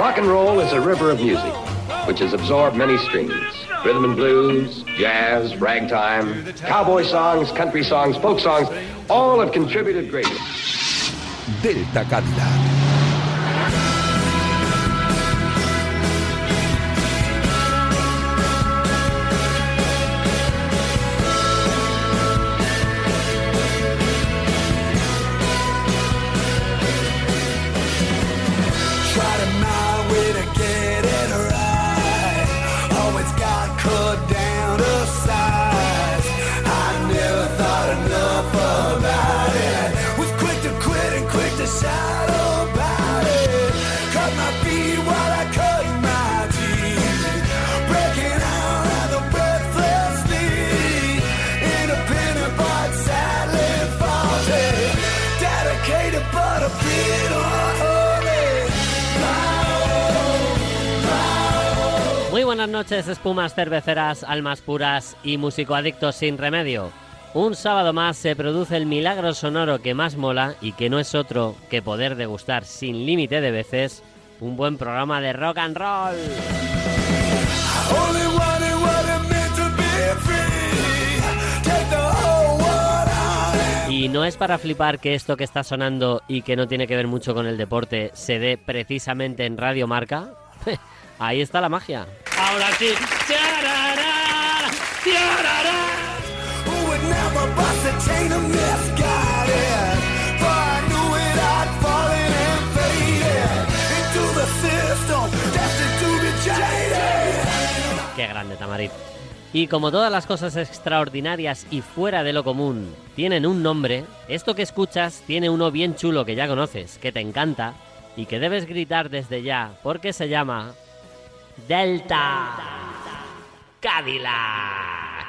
Rock and roll is a river of music, which has absorbed many streams. Rhythm and blues, jazz, ragtime, cowboy songs, country songs, folk songs, all have contributed greatly. Delta Cadillac. Buenas noches, espumas cerveceras, almas puras y musicoadictos sin remedio. Un sábado más se produce el milagro sonoro que más mola y que no es otro que poder degustar sin límite de veces un buen programa de rock and roll. Y no es para flipar que esto que está sonando y que no tiene que ver mucho con el deporte se dé precisamente en Radio Marca. Ahí está la magia. Ahora sí. Qué grande, Tamarit. Y como todas las cosas extraordinarias y fuera de lo común tienen un nombre, esto que escuchas tiene uno bien chulo que ya conoces, que te encanta y que debes gritar desde ya, porque se llama Delta Cadillac.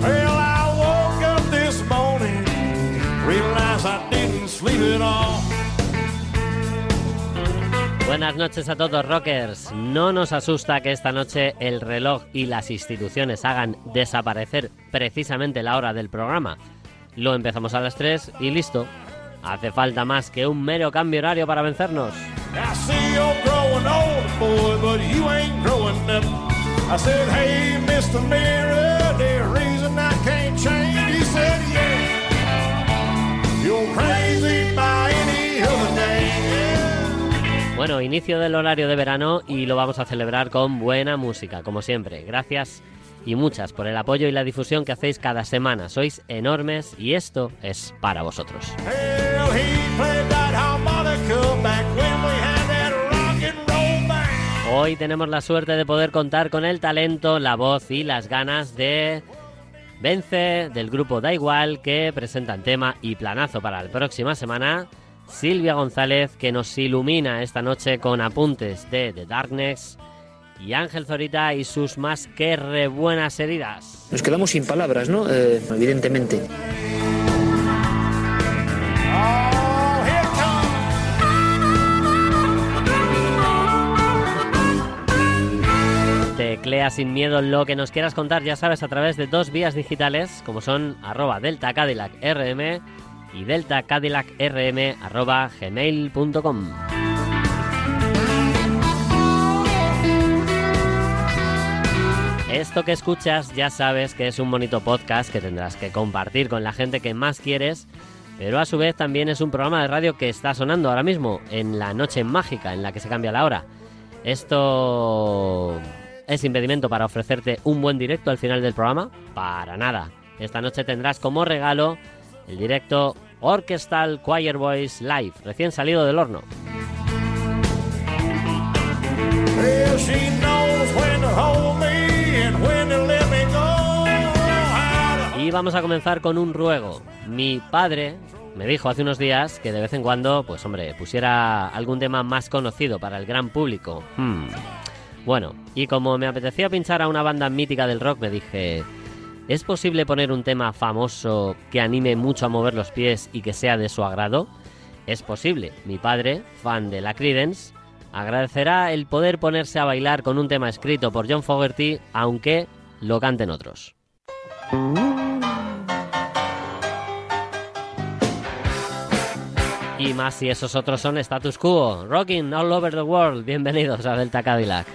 Well, I woke up this morning, realized I didn't sleep at all. Buenas noches a todos rockers. No nos asusta que esta noche el reloj y las instituciones hagan desaparecer precisamente la hora del programa. Lo empezamos a las 3 y listo. Hace falta más que un mero cambio horario para vencernos. Bueno, inicio del horario de verano y lo vamos a celebrar con buena música, como siempre. Gracias y muchas por el apoyo y la difusión que hacéis cada semana. Sois enormes y esto es para vosotros. Hoy tenemos la suerte de poder contar con el talento, la voz y las ganas de Vence del grupo Da Igual que presentan tema y planazo para la próxima semana. Silvia González que nos ilumina esta noche con apuntes de The Darkness y Ángel Zorita y sus más que re buenas heridas. Nos quedamos sin palabras, ¿no? Eh, evidentemente. Teclea sin miedo lo que nos quieras contar, ya sabes, a través de dos vías digitales, como son arroba delta Cadillac RM y delta Cadillac RM arroba gmail.com. Esto que escuchas ya sabes que es un bonito podcast que tendrás que compartir con la gente que más quieres, pero a su vez también es un programa de radio que está sonando ahora mismo, en la noche mágica en la que se cambia la hora. Esto es impedimento para ofrecerte un buen directo al final del programa, para nada. Esta noche tendrás como regalo el directo Orchestral Choir Voice Live, recién salido del horno. Y vamos a comenzar con un ruego. Mi padre me dijo hace unos días que de vez en cuando, pues hombre, pusiera algún tema más conocido para el gran público. Hmm. Bueno, y como me apetecía pinchar a una banda mítica del rock, me dije, ¿es posible poner un tema famoso que anime mucho a mover los pies y que sea de su agrado? Es posible. Mi padre, fan de la Creedence, agradecerá el poder ponerse a bailar con un tema escrito por John Fogerty, aunque lo canten otros. Y más si esos otros son status quo. Rocking all over the world. Bienvenidos a Delta Cadillac.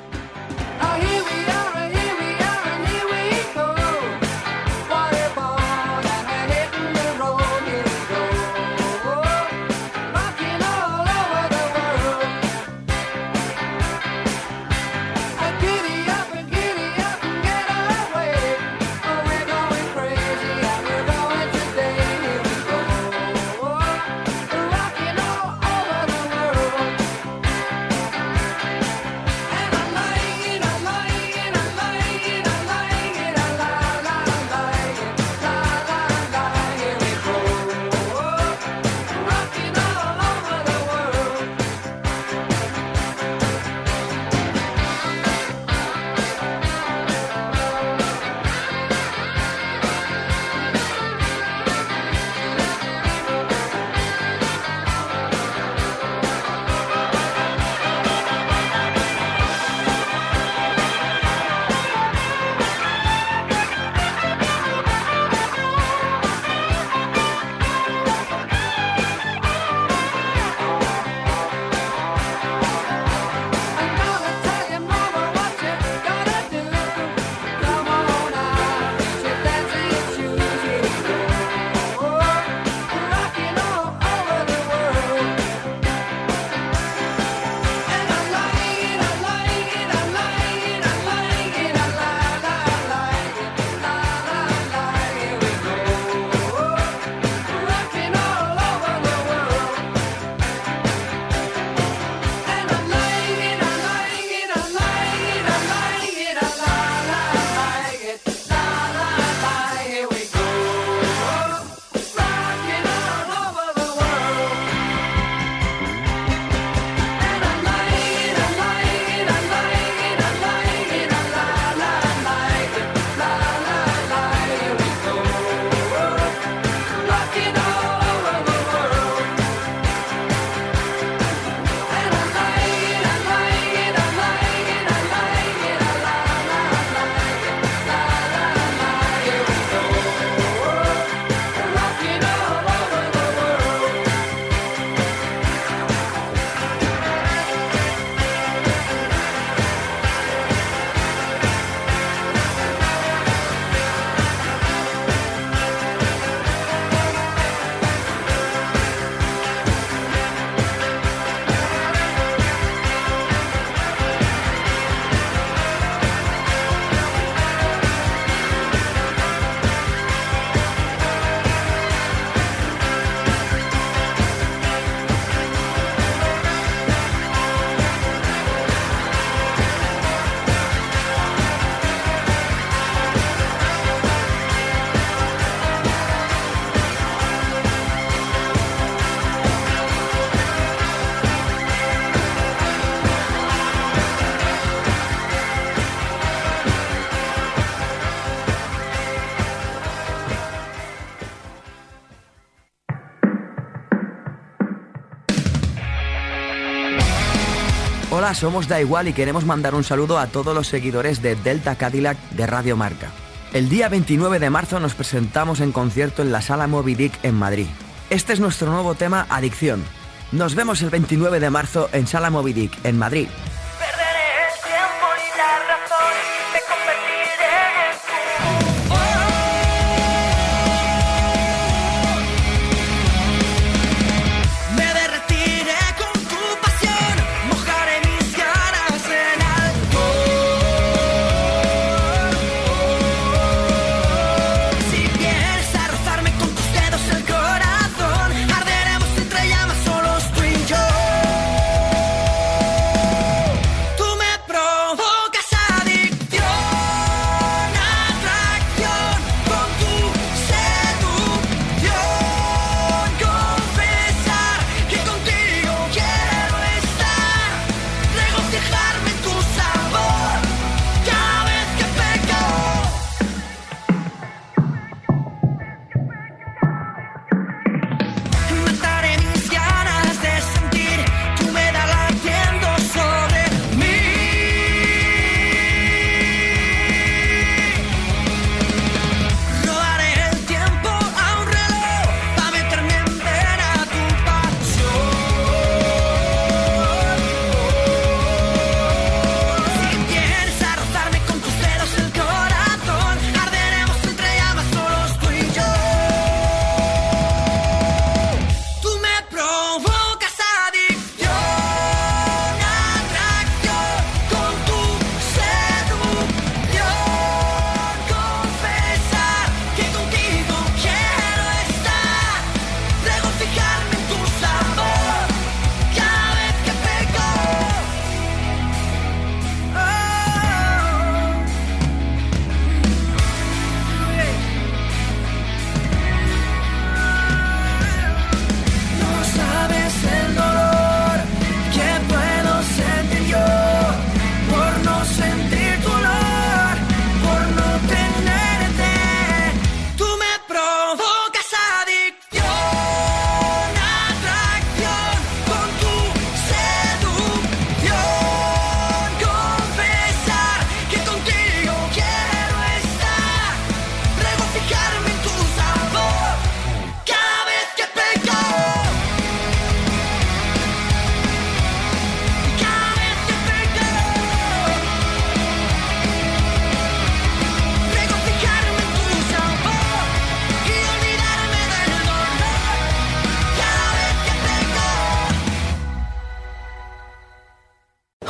Somos Da Igual y queremos mandar un saludo a todos los seguidores de Delta Cadillac de Radio Marca. El día 29 de marzo nos presentamos en concierto en la Sala Moby Dick en Madrid. Este es nuestro nuevo tema Adicción. Nos vemos el 29 de marzo en Sala Moby Dick en Madrid.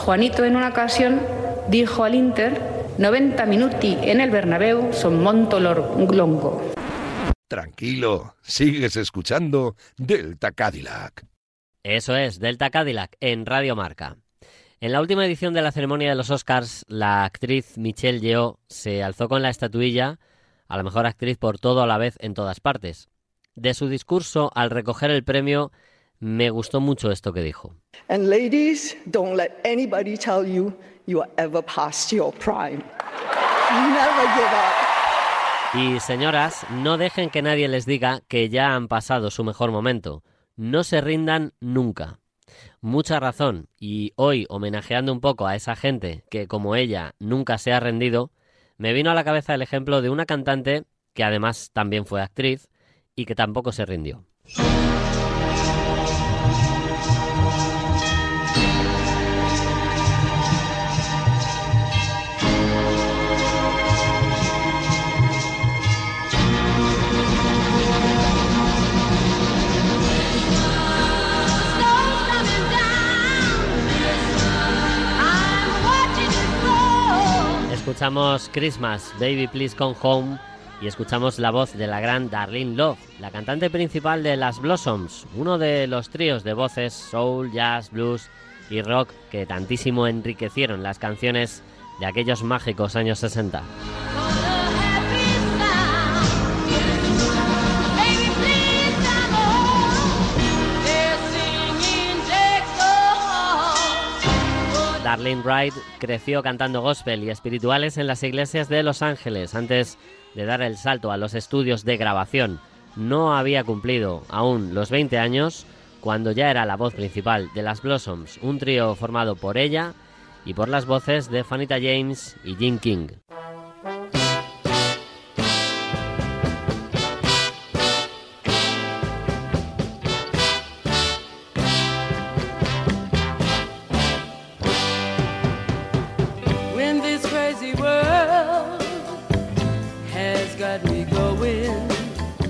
Juanito en una ocasión dijo al Inter 90 minuti en el Bernabéu son monto longo. Tranquilo, sigues escuchando Delta Cadillac. Eso es, Delta Cadillac en Radio Marca. En la última edición de la ceremonia de los Oscars, la actriz Michelle Yeoh se alzó con la estatuilla a la mejor actriz por todo a la vez en todas partes. De su discurso al recoger el premio, me gustó mucho esto que dijo. And ladies, don't let anybody tell you you are ever past your prime. Never give up. Y señoras, no dejen que nadie les diga que ya han pasado su mejor momento. No se rindan nunca. Mucha razón, y hoy homenajeando un poco a esa gente que como ella nunca se ha rendido, me vino a la cabeza el ejemplo de una cantante que además también fue actriz y que tampoco se rindió. Escuchamos Christmas, Baby Please Come Home y escuchamos la voz de la gran Darlene Love, la cantante principal de Las Blossoms, uno de los tríos de voces soul, jazz, blues y rock que tantísimo enriquecieron las canciones de aquellos mágicos años 60. Darlene Wright creció cantando gospel y espirituales en las iglesias de Los Ángeles antes de dar el salto a los estudios de grabación. No había cumplido aún los 20 años cuando ya era la voz principal de las Blossoms, un trío formado por ella y por las voces de Fanita James y Jim King.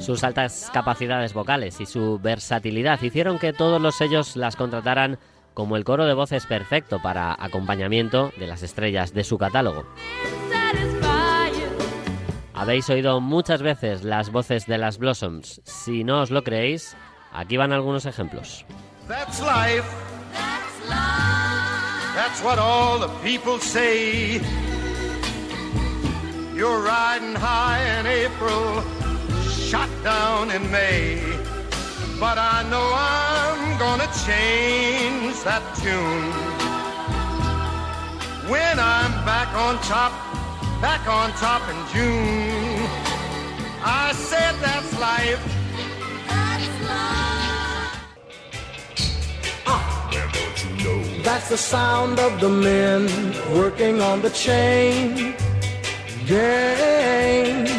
Sus altas capacidades vocales y su versatilidad hicieron que todos los sellos las contrataran como el coro de voces perfecto para acompañamiento de las estrellas de su catálogo. Habéis oído muchas veces las voces de las Blossoms. Si no os lo creéis, aquí van algunos ejemplos. Shot down in May. But I know I'm gonna change that tune. When I'm back on top, back on top in June. I said that's life. That's life. Ah. Well, don't you know? That's the sound of the men working on the chain gang.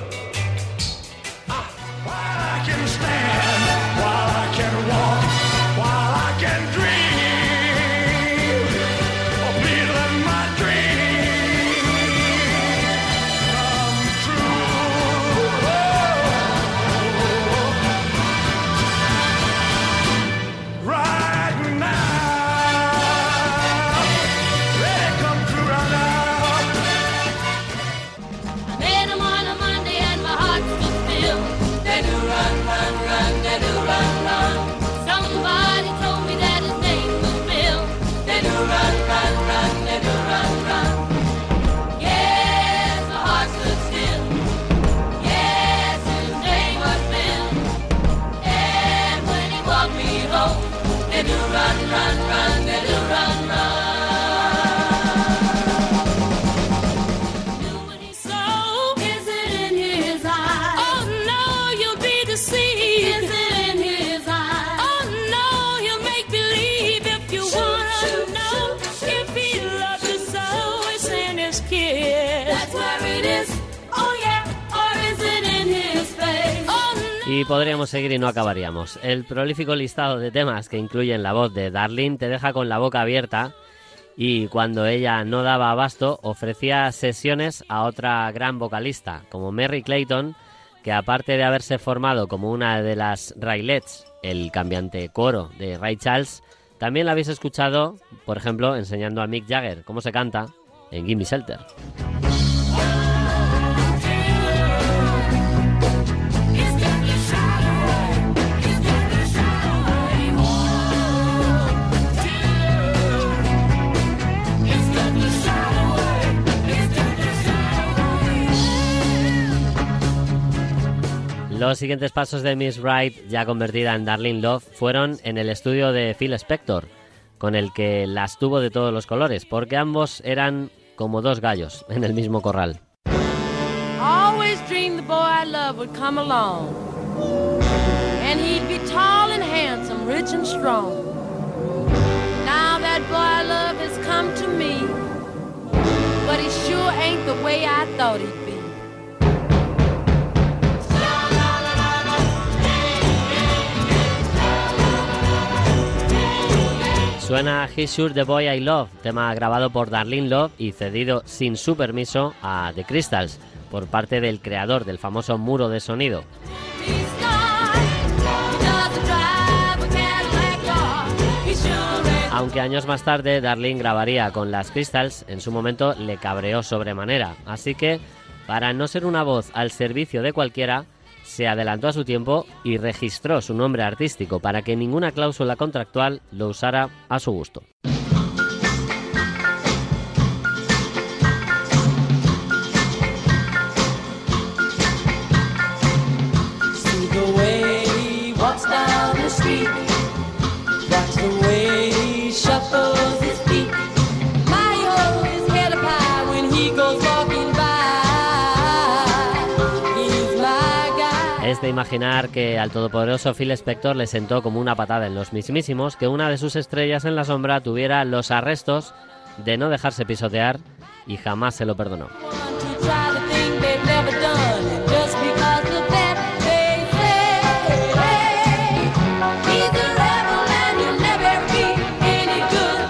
Y podríamos seguir y no acabaríamos. El prolífico listado de temas que incluyen la voz de Darlene te deja con la boca abierta y cuando ella no daba abasto ofrecía sesiones a otra gran vocalista como Mary Clayton que aparte de haberse formado como una de las Railets, el cambiante coro de Ray Charles, también la habéis escuchado, por ejemplo, enseñando a Mick Jagger cómo se canta en Gimme Shelter. Los siguientes pasos de Miss Wright, ya convertida en Darlene Love, fueron en el estudio de Phil Spector, con el que las tuvo de todos los colores, porque ambos eran como dos gallos en el mismo corral. Always dreamed the boy I love would come along. And he'd be tall and handsome, rich and strong. Now that boy I love has come to me. But he sure ain't the way I thought he'd be. Suena He's Sure the Boy I Love, tema grabado por Darlene Love y cedido sin su permiso a The Crystals por parte del creador del famoso muro de sonido. Aunque años más tarde Darlene grabaría con las Crystals, en su momento le cabreó sobremanera. Así que, para no ser una voz al servicio de cualquiera, se adelantó a su tiempo y registró su nombre artístico para que ninguna cláusula contractual lo usara a su gusto. Imaginar que al todopoderoso Phil Spector le sentó como una patada en los mismísimos que una de sus estrellas en la sombra tuviera los arrestos de no dejarse pisotear y jamás se lo perdonó.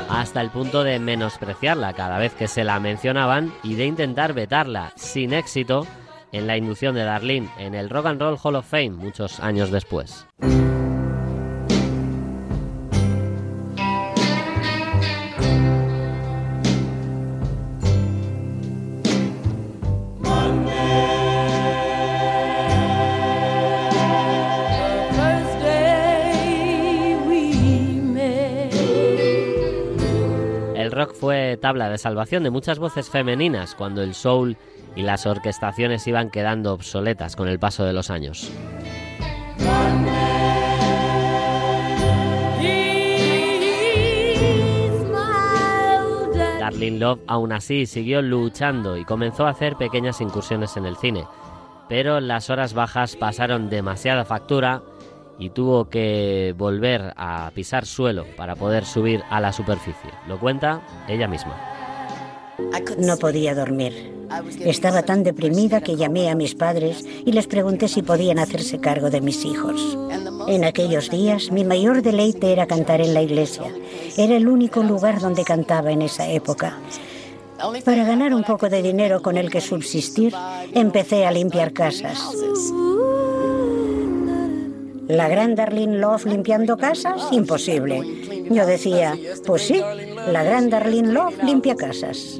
Hasta el punto de menospreciarla cada vez que se la mencionaban y de intentar vetarla sin éxito en la inducción de Darlene en el Rock and Roll Hall of Fame muchos años después. El rock fue tabla de salvación de muchas voces femeninas cuando el soul y las orquestaciones iban quedando obsoletas con el paso de los años. Darlene Love aún así siguió luchando y comenzó a hacer pequeñas incursiones en el cine. Pero las horas bajas pasaron demasiada factura y tuvo que volver a pisar suelo para poder subir a la superficie. Lo cuenta ella misma. No podía dormir. Estaba tan deprimida que llamé a mis padres y les pregunté si podían hacerse cargo de mis hijos. En aquellos días mi mayor deleite era cantar en la iglesia. Era el único lugar donde cantaba en esa época. Para ganar un poco de dinero con el que subsistir, empecé a limpiar casas. ¿La gran Darlene Love limpiando casas? Imposible. Yo decía, pues sí, la gran Darlene Love limpia casas.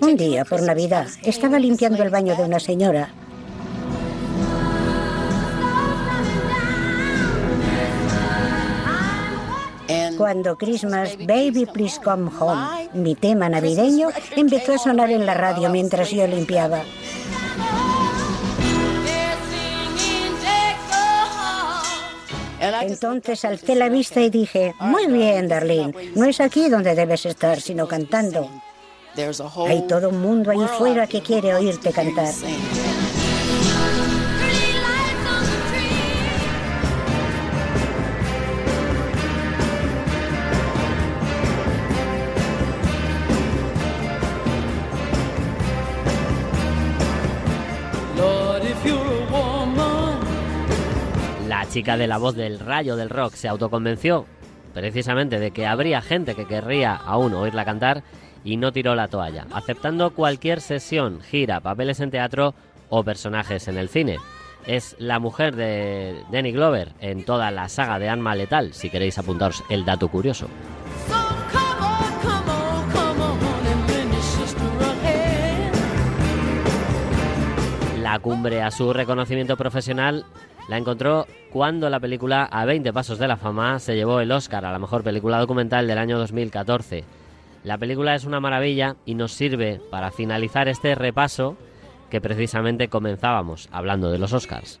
Un día, por Navidad, estaba limpiando el baño de una señora. Cuando Christmas Baby Please Come Home, mi tema navideño, empezó a sonar en la radio mientras yo limpiaba. Entonces alcé la vista y dije, muy bien, Darlene, no es aquí donde debes estar, sino cantando. Hay todo un mundo ahí fuera que quiere oírte cantar. Chica de la voz del rayo del rock se autoconvenció precisamente de que habría gente que querría aún oírla cantar y no tiró la toalla, aceptando cualquier sesión, gira, papeles en teatro o personajes en el cine. Es la mujer de Danny Glover en toda la saga de Arma Letal, si queréis apuntaros el dato curioso. La cumbre a su reconocimiento profesional la encontró cuando la película A 20 Pasos de la Fama se llevó el Oscar a la mejor película documental del año 2014. La película es una maravilla y nos sirve para finalizar este repaso que precisamente comenzábamos hablando de los Oscars.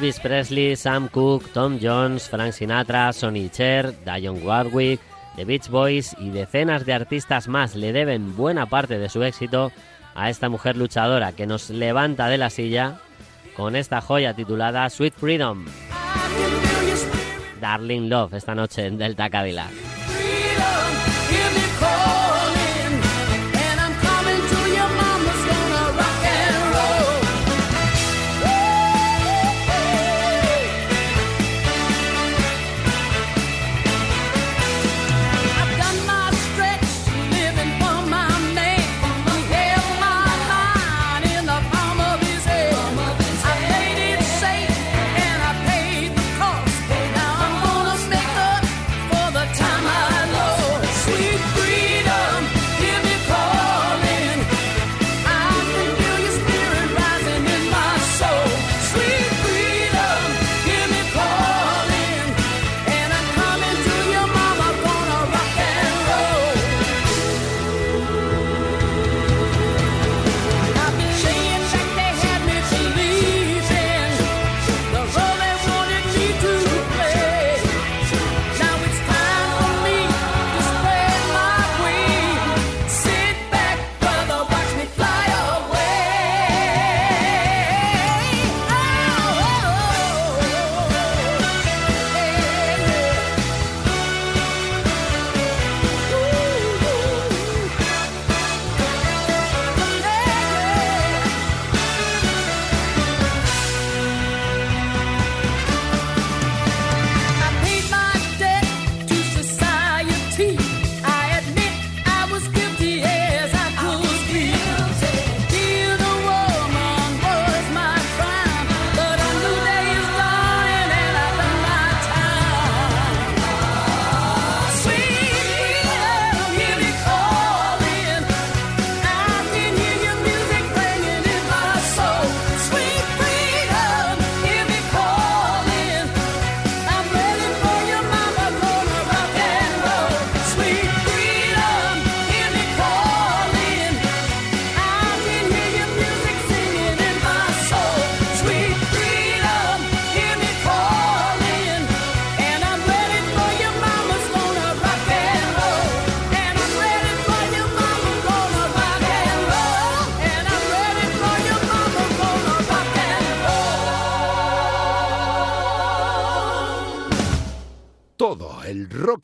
Elvis Presley, Sam Cooke, Tom Jones, Frank Sinatra, Sonny Cher, Dionne Warwick, The Beach Boys y decenas de artistas más le deben buena parte de su éxito a esta mujer luchadora que nos levanta de la silla con esta joya titulada Sweet Freedom. Darling Love esta noche en Delta Cadillac.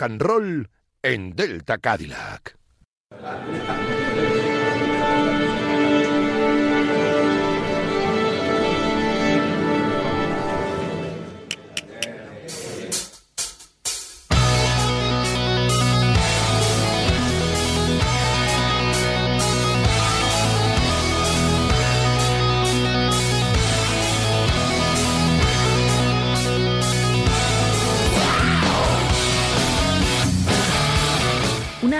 And roll en Delta Cadillac.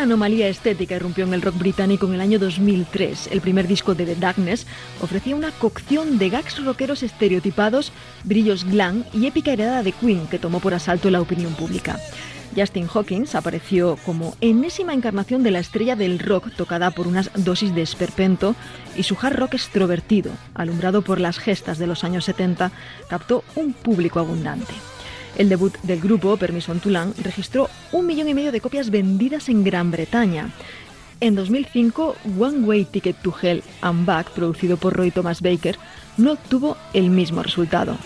Anomalía estética irrumpió en el rock británico en el año 2003. El primer disco de The Darkness ofrecía una cocción de gags rockeros estereotipados, brillos glam y épica heredada de Queen que tomó por asalto la opinión pública. Justin Hawkins apareció como enésima encarnación de la estrella del rock tocada por unas dosis de esperpento y su hard rock extrovertido, alumbrado por las gestas de los años 70, captó un público abundante. El debut del grupo, Permiso en Toulon, registró un millón y medio de copias vendidas en Gran Bretaña. En 2005, One Way Ticket to Hell and Back, producido por Roy Thomas Baker, no obtuvo el mismo resultado.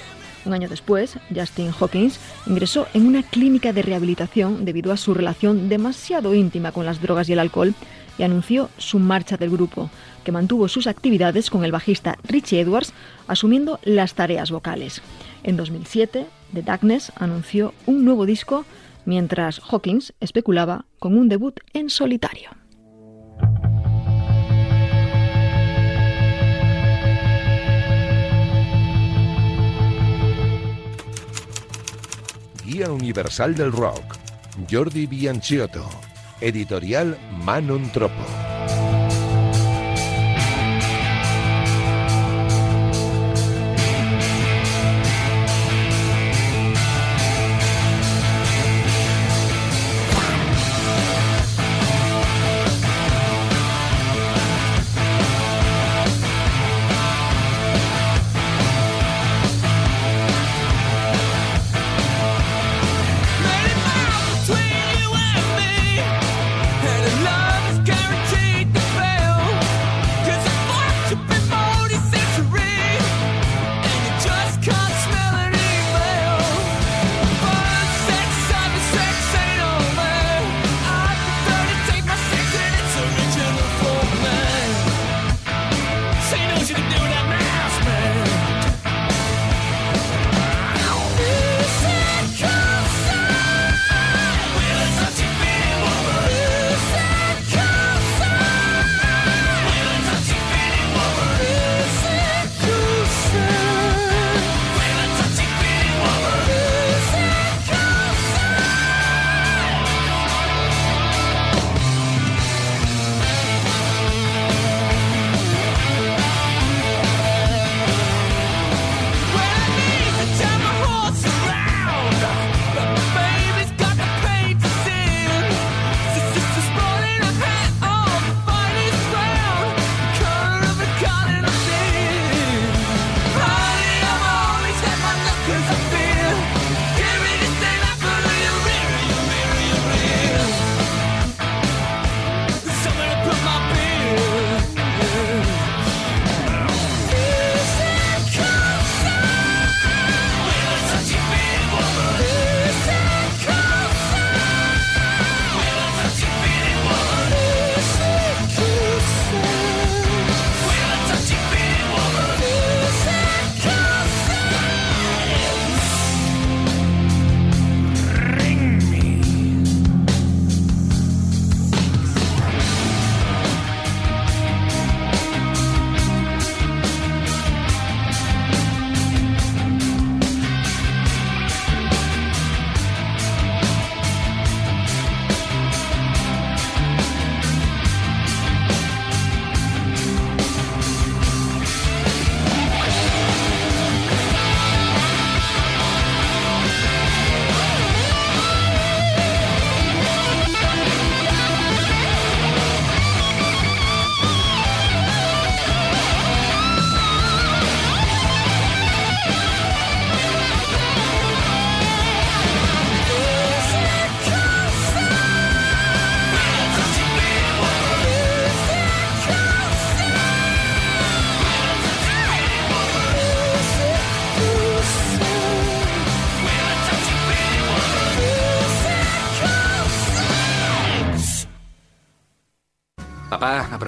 Un año después, Justin Hawkins ingresó en una clínica de rehabilitación debido a su relación demasiado íntima con las drogas y el alcohol y anunció su marcha del grupo, que mantuvo sus actividades con el bajista Richie Edwards asumiendo las tareas vocales. En 2007, The Darkness anunció un nuevo disco mientras Hawkins especulaba con un debut en solitario. Guía Universal del Rock. Jordi Bianciotto. Editorial Manon Tropo.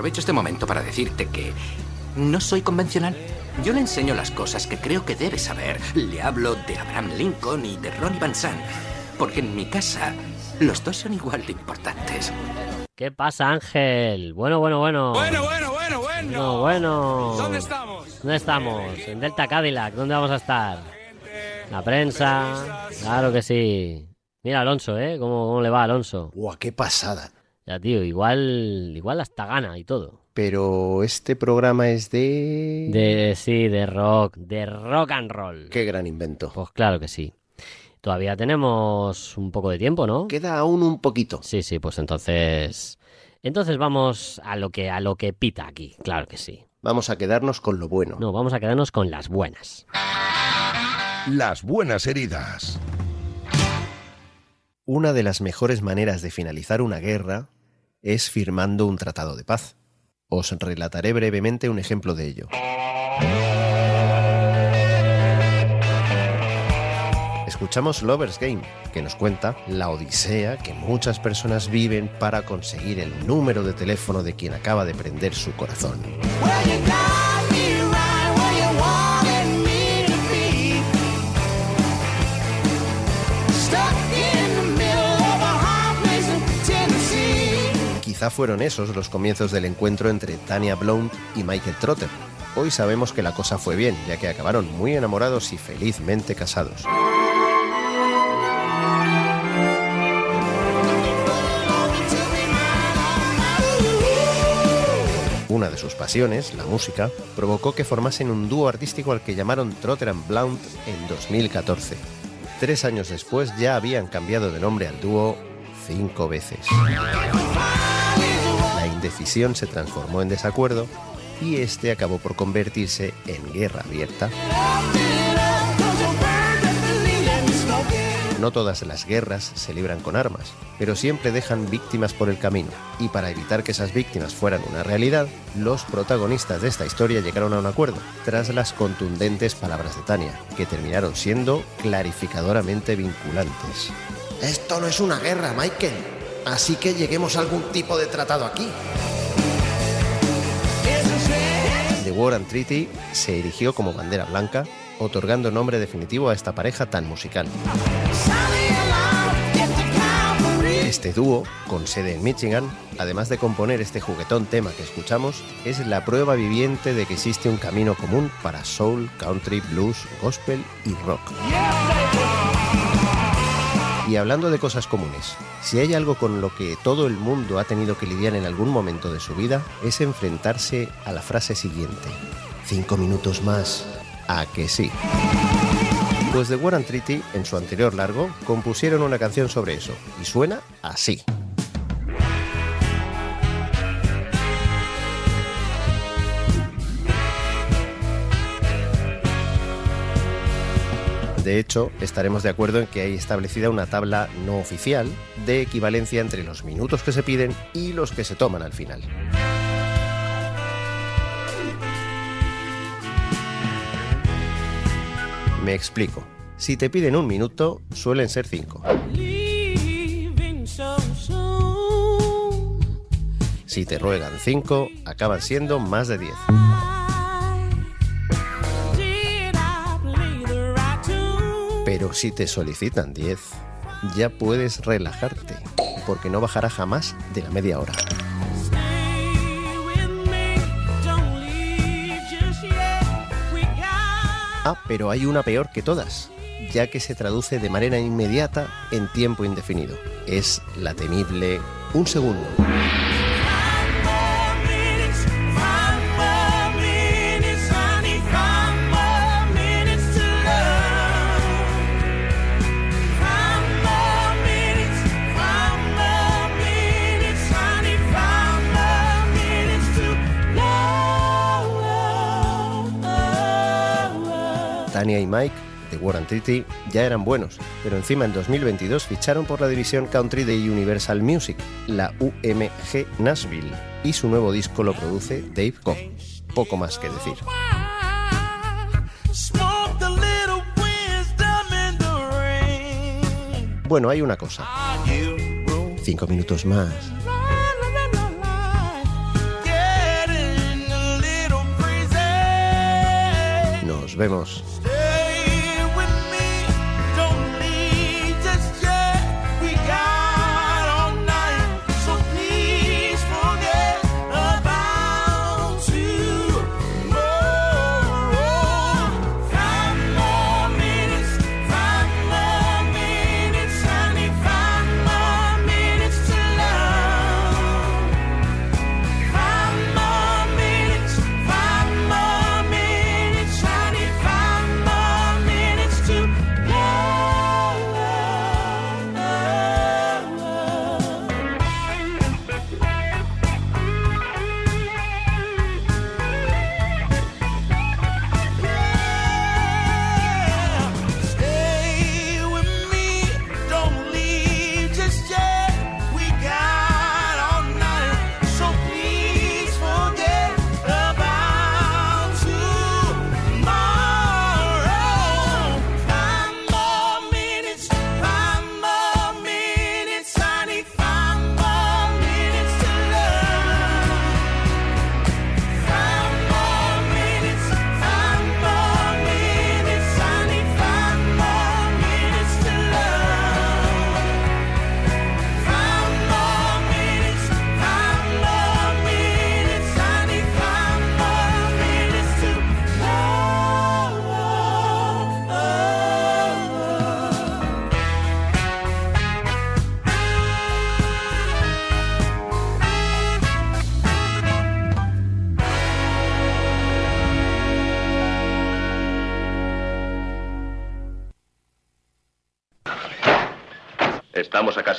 Aprovecho este momento para decirte que no soy convencional. Yo le enseño las cosas que creo que debe saber. Le hablo de Abraham Lincoln y de Ronnie Van Sant. Porque en mi casa los dos son igual de importantes. ¿Qué pasa, Ángel? Bueno, bueno, bueno. Bueno, bueno, bueno, bueno. Bueno, bueno. ¿Dónde estamos? ¿Dónde estamos? En Delta Cadillac. ¿Dónde vamos a estar? La prensa. Claro que sí. Mira Alonso, ¿eh? ¿Cómo, cómo le va a Alonso? Guau, qué pasada. Ya, tío, igual, igual hasta gana y todo. Pero este programa es de... De, sí, de rock, de rock and roll. Qué gran invento. Pues claro que sí. Todavía tenemos un poco de tiempo, ¿no? Queda aún un poquito. Sí, sí, pues entonces... Entonces vamos a lo que, a lo que pita aquí, claro que sí. Vamos a quedarnos con lo bueno. No, vamos a quedarnos con las buenas. Las buenas heridas. Una de las mejores maneras de finalizar una guerra es firmando un tratado de paz. Os relataré brevemente un ejemplo de ello. escuchamos Lover's Game, que nos cuenta la odisea que muchas personas viven para conseguir el número de teléfono de quien acaba de prender su corazón. Quizá fueron esos los comienzos del encuentro entre Tania Blount y Michael Trotter. Hoy sabemos que la cosa fue bien, ya que acabaron muy enamorados y felizmente casados. Una de sus pasiones, la música, provocó que formasen un dúo artístico al que llamaron Trotter Blount en 2014. Tres años después ya habían cambiado de nombre al dúo cinco veces. La indecisión se transformó en desacuerdo y este acabó por convertirse en guerra abierta. No todas las guerras se libran con armas, pero siempre dejan víctimas por el camino. Y para evitar que esas víctimas fueran una realidad, los protagonistas de esta historia llegaron a un acuerdo, tras las contundentes palabras de Tania, que terminaron siendo clarificadoramente vinculantes. Esto no es una guerra, Michael. Así que lleguemos a algún tipo de tratado aquí. The War and Treaty se erigió como bandera blanca, otorgando nombre definitivo a esta pareja tan musical. Este dúo, con sede en Michigan, además de componer este juguetón tema que escuchamos, es la prueba viviente de que existe un camino común para soul, country, blues, gospel y rock. Y hablando de cosas comunes, si hay algo con lo que todo el mundo ha tenido que lidiar en algún momento de su vida, es enfrentarse a la frase siguiente. Cinco minutos más. ¿A que sí? Pues The War and Treaty, en su anterior largo, compusieron una canción sobre eso, y suena así. De hecho, estaremos de acuerdo en que hay establecida una tabla no oficial de equivalencia entre los minutos que se piden y los que se toman al final. Me explico. Si te piden un minuto, suelen ser cinco. Si te ruegan cinco, acaban siendo más de diez. Pero si te solicitan 10, ya puedes relajarte, porque no bajará jamás de la media hora. Ah, pero hay una peor que todas, ya que se traduce de manera inmediata en tiempo indefinido. Es la temible un segundo. Tania y Mike de War and Treaty ya eran buenos, pero encima en 2022 ficharon por la división country de Universal Music, la UMG Nashville, y su nuevo disco lo produce Dave Cobb. Poco más que decir. Bueno, hay una cosa. Cinco minutos más. Nos vemos.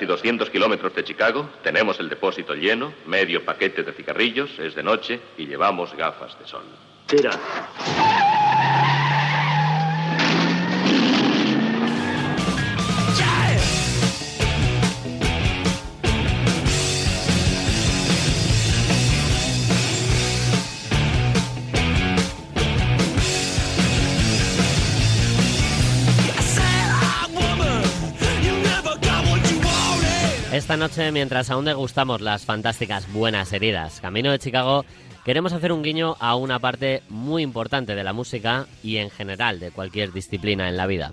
Casi 200 kilómetros de Chicago, tenemos el depósito lleno, medio paquete de cigarrillos, es de noche y llevamos gafas de sol. Tira. Esta noche, mientras aún degustamos las fantásticas buenas heridas Camino de Chicago, queremos hacer un guiño a una parte muy importante de la música y en general de cualquier disciplina en la vida.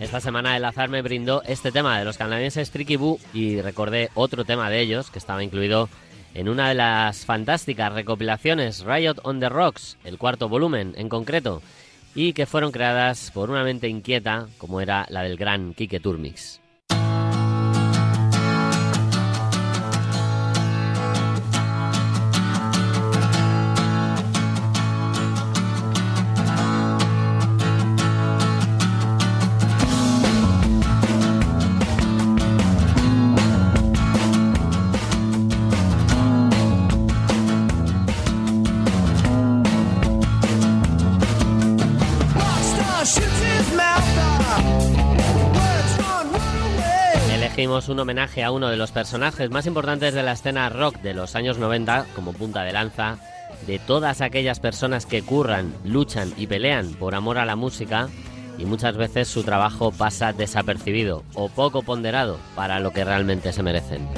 Esta semana el azar me brindó este tema de los canadienses Tricky Boo y recordé otro tema de ellos que estaba incluido en una de las fantásticas recopilaciones Riot on the Rocks, el cuarto volumen en concreto, y que fueron creadas por una mente inquieta como era la del gran Kike Turmix. Un homenaje a uno de los personajes más importantes de la escena rock de los años 90 como punta de lanza de todas aquellas personas que curran, luchan y pelean por amor a la música y muchas veces su trabajo pasa desapercibido o poco ponderado para lo que realmente se merecen.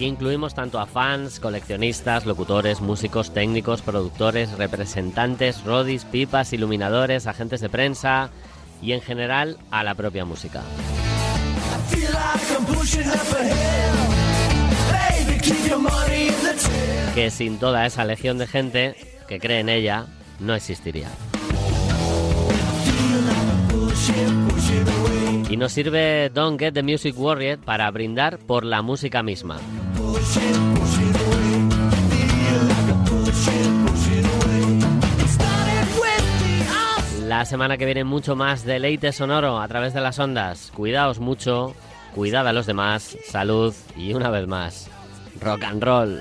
Aquí incluimos tanto a fans, coleccionistas, locutores, músicos, técnicos, productores, representantes, rodis, pipas, iluminadores, agentes de prensa y en general a la propia música. Que sin toda esa legión de gente que cree en ella, no existiría. Y nos sirve Don't Get the Music Worried para brindar por la música misma. La semana que viene mucho más deleite sonoro a través de las ondas. Cuidaos mucho, cuidad a los demás, salud y una vez más, rock and roll.